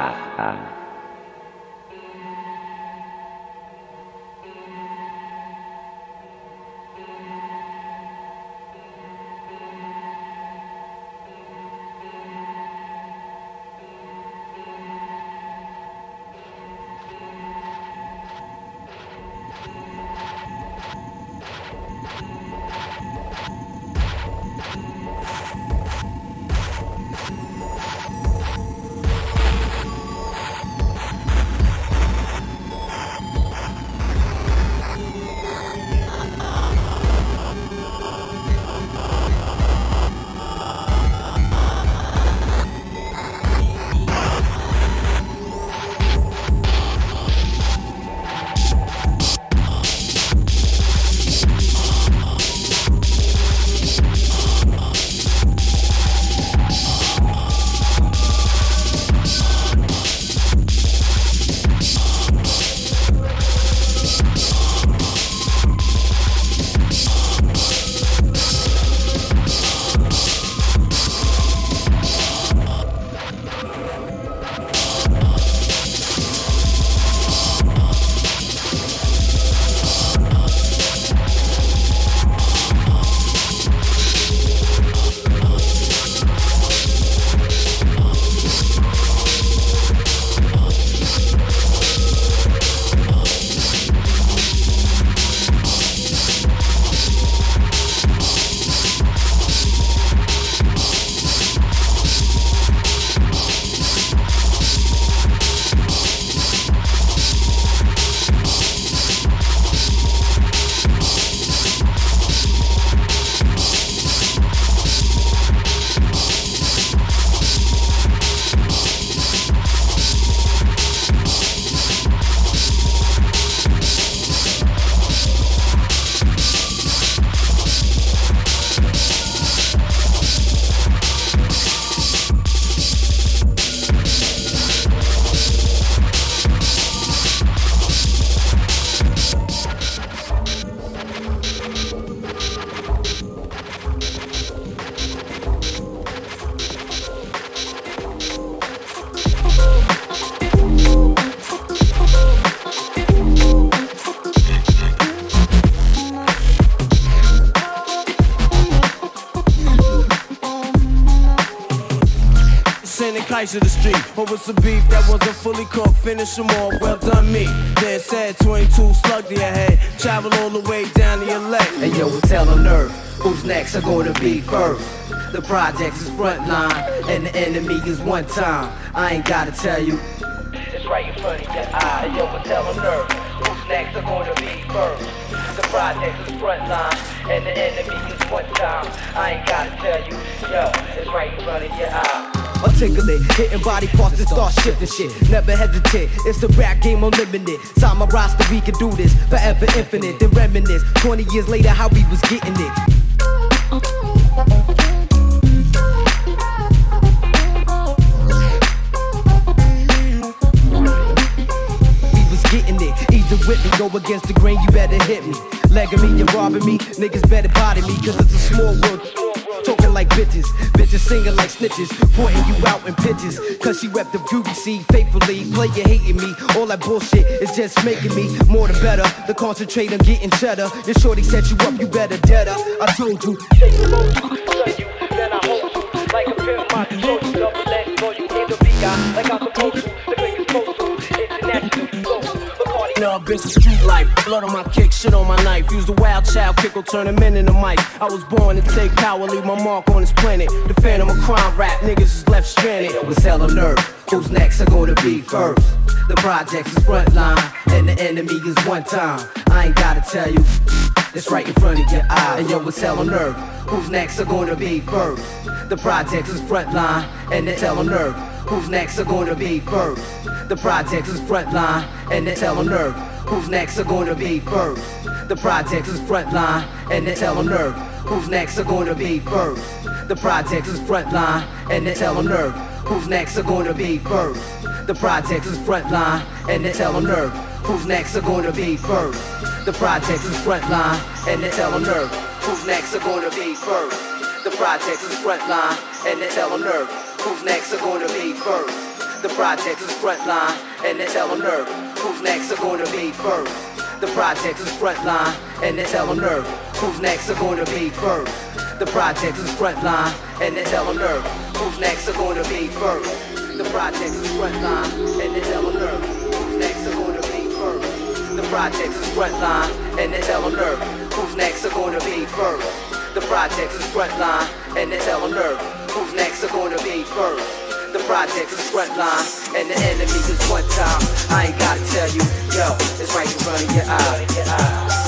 啊 cooked, them off, well done me. Then said 22 slug to your head, travel all the way down to your leg. And yo, tell them nerve, who's next are gonna be first. The projects is frontline, and the enemy is one time. I ain't gotta tell you. It's right in front of your eye. And yo, tell them nerve, who's next are gonna be first. The projects is frontline, and the enemy is one time. I ain't gotta tell you. Yo, it's right in front of your eye. Articulate, hitting body parts and start shifting shit. Never hesitate, it's the rap game unlimited. Sign my roster, we can do this forever infinite. Then reminisce 20 years later how we was getting it. We was getting it. Either with me, go against the grain, you better hit me. Legging me, you're robbing me, niggas better body me, cause it's a small world. Talking like bitches, bitches singing like snitches, pointing you out in pitches. Cause she rep the beauty scene faithfully. Player hating me, all that bullshit is just making me more the better. The concentrate, I'm getting cheddar. Your shorty set you up, you better dead her. I told you. Like I'm supposed to. No, business street life. Blood on my kick, shit on my knife. Use the wild child kick or turn him in in the mic. I was born to take power, leave my mark on this planet. The phantom of crime rap, niggas is left stranded. With hell on earth, who's next are gonna be first? The projects is frontline, and the enemy is one time. I ain't gotta tell you. It's right in front of your eye. And yo, it's hell on earth. Who's next are gonna be first? The projects is frontline, and it's hell on earth. Who's next are gonna be first? The projects is frontline, and it's hell on earth. Who's next are gonna be first? The projects is frontline, and it's tell on nerve. Who's next are gonna be first? The projects is frontline, and it's tell on nerve. Who's next are gonna be first? The projects is frontline, and it's tell on nerve. Who's next are gonna be first? The projects is frontline, and it's tell on nerve. Who's next are gonna be first? The projects is frontline, and it's hell on earth. Who's next are gonna be first? The projects is frontline, and they tell them nerve. Who's next are gonna be first? The projects is frontline, and they tell them nerve. Who's next are gonna be first? The projects is frontline, and they tell them nerve. Who's next are gonna be first? The projects is frontline, and they tell them nerve. Who's next are gonna be first? The projects is frontline, and they tell them nerve. Who's next are gonna be first? The projects is frontline, and they tell them nerve. Who's next are gonna be first? The projects is frontline, and the enemy is one time. I ain't gotta tell you, yo, it's right in front of your eye.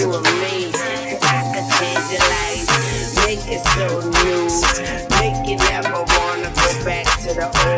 you. I change make it so new, make you never wanna go back to the old.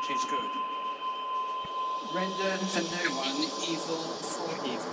which is good. Render for no one evil for evil.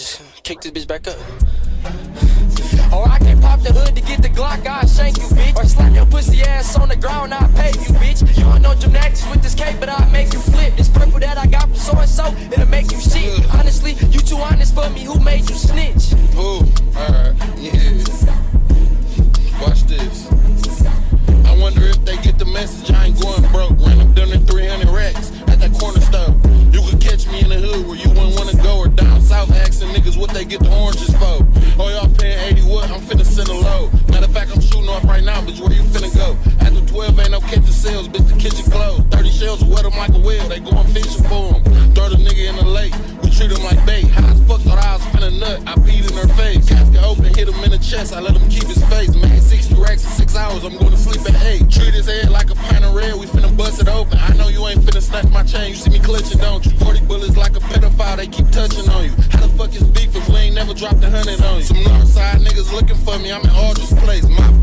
just kick this bitch back up. touching on you. How the fuck is beef if we ain't never dropped a hundred on you? Some Northside niggas looking for me, I'm in Aldrich's place. My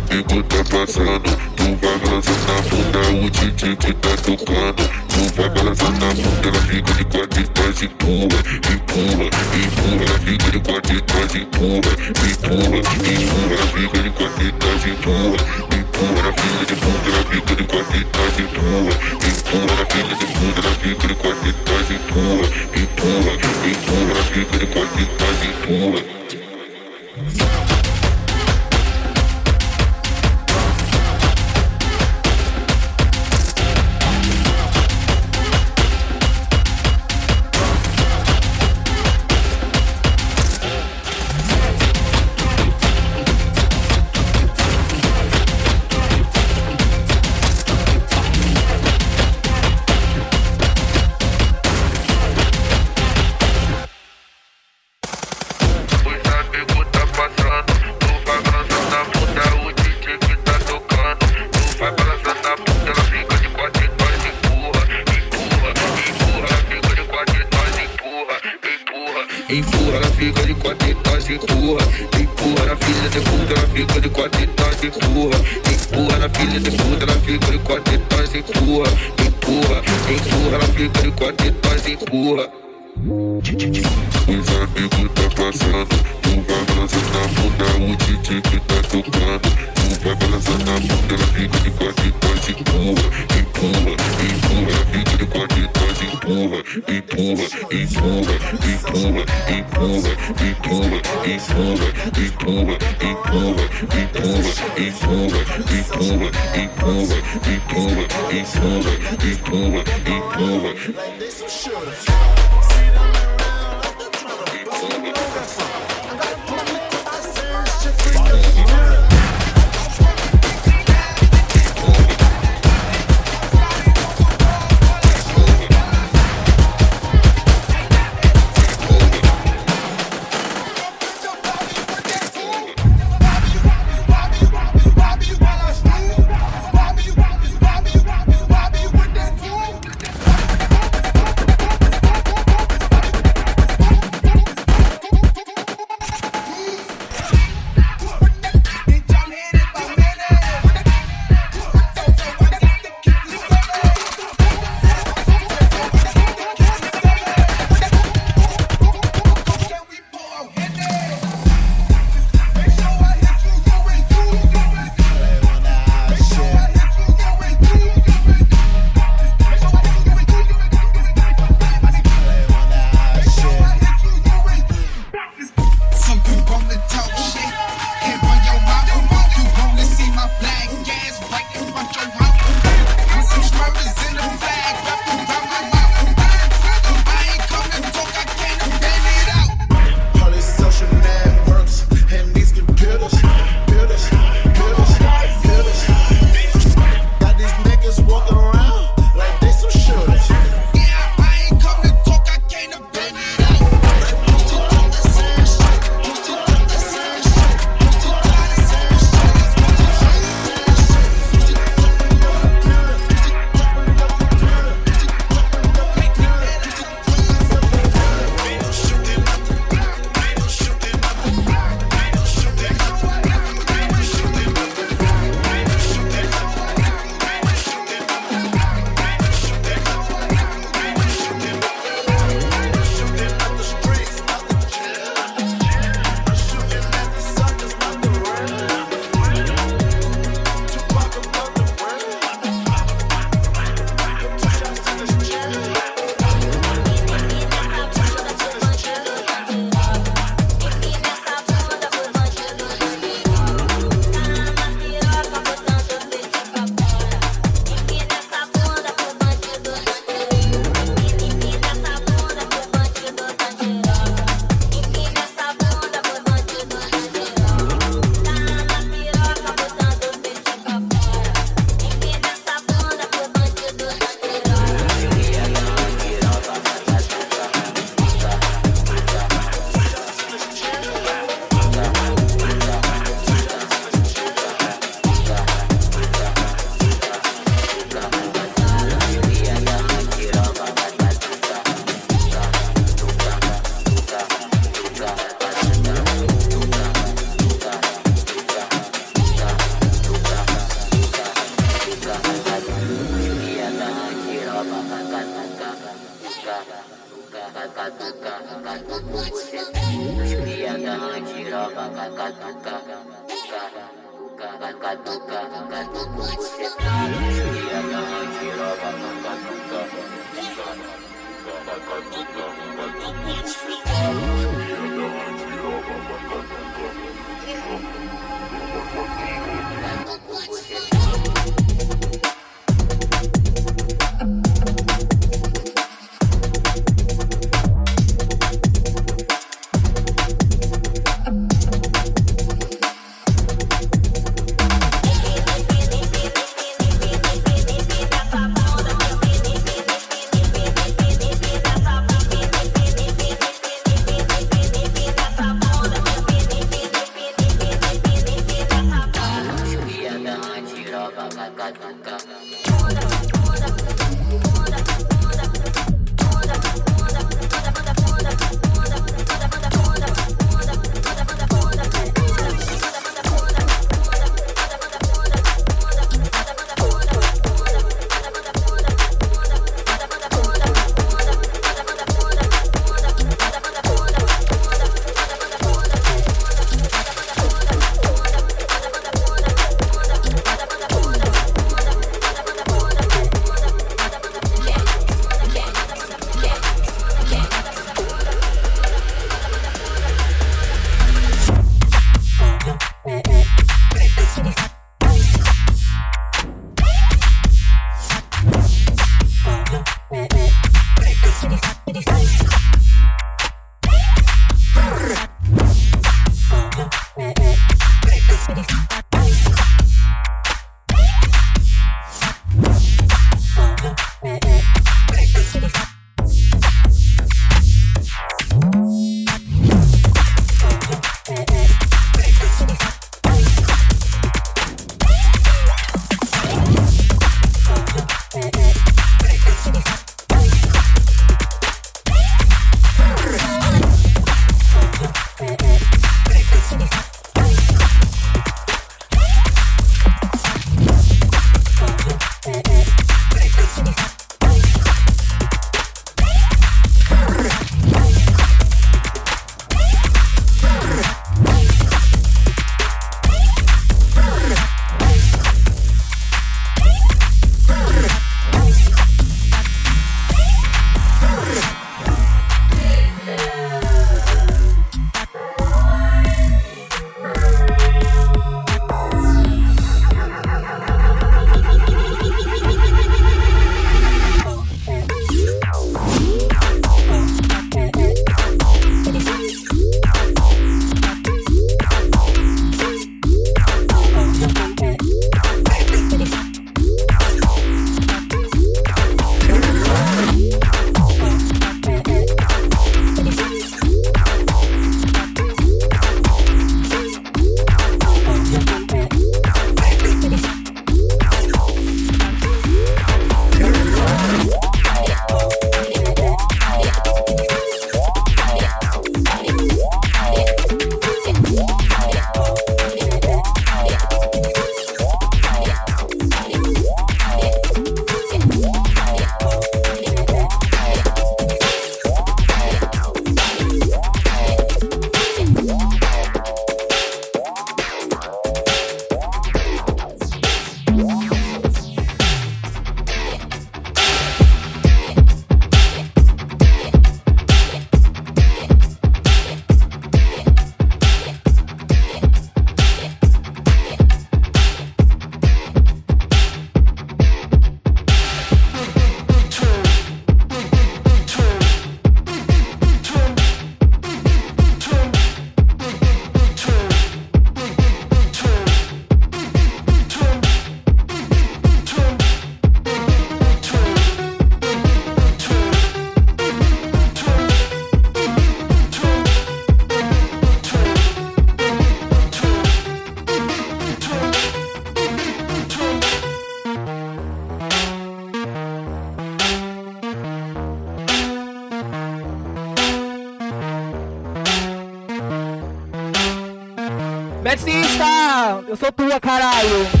rua, caralho.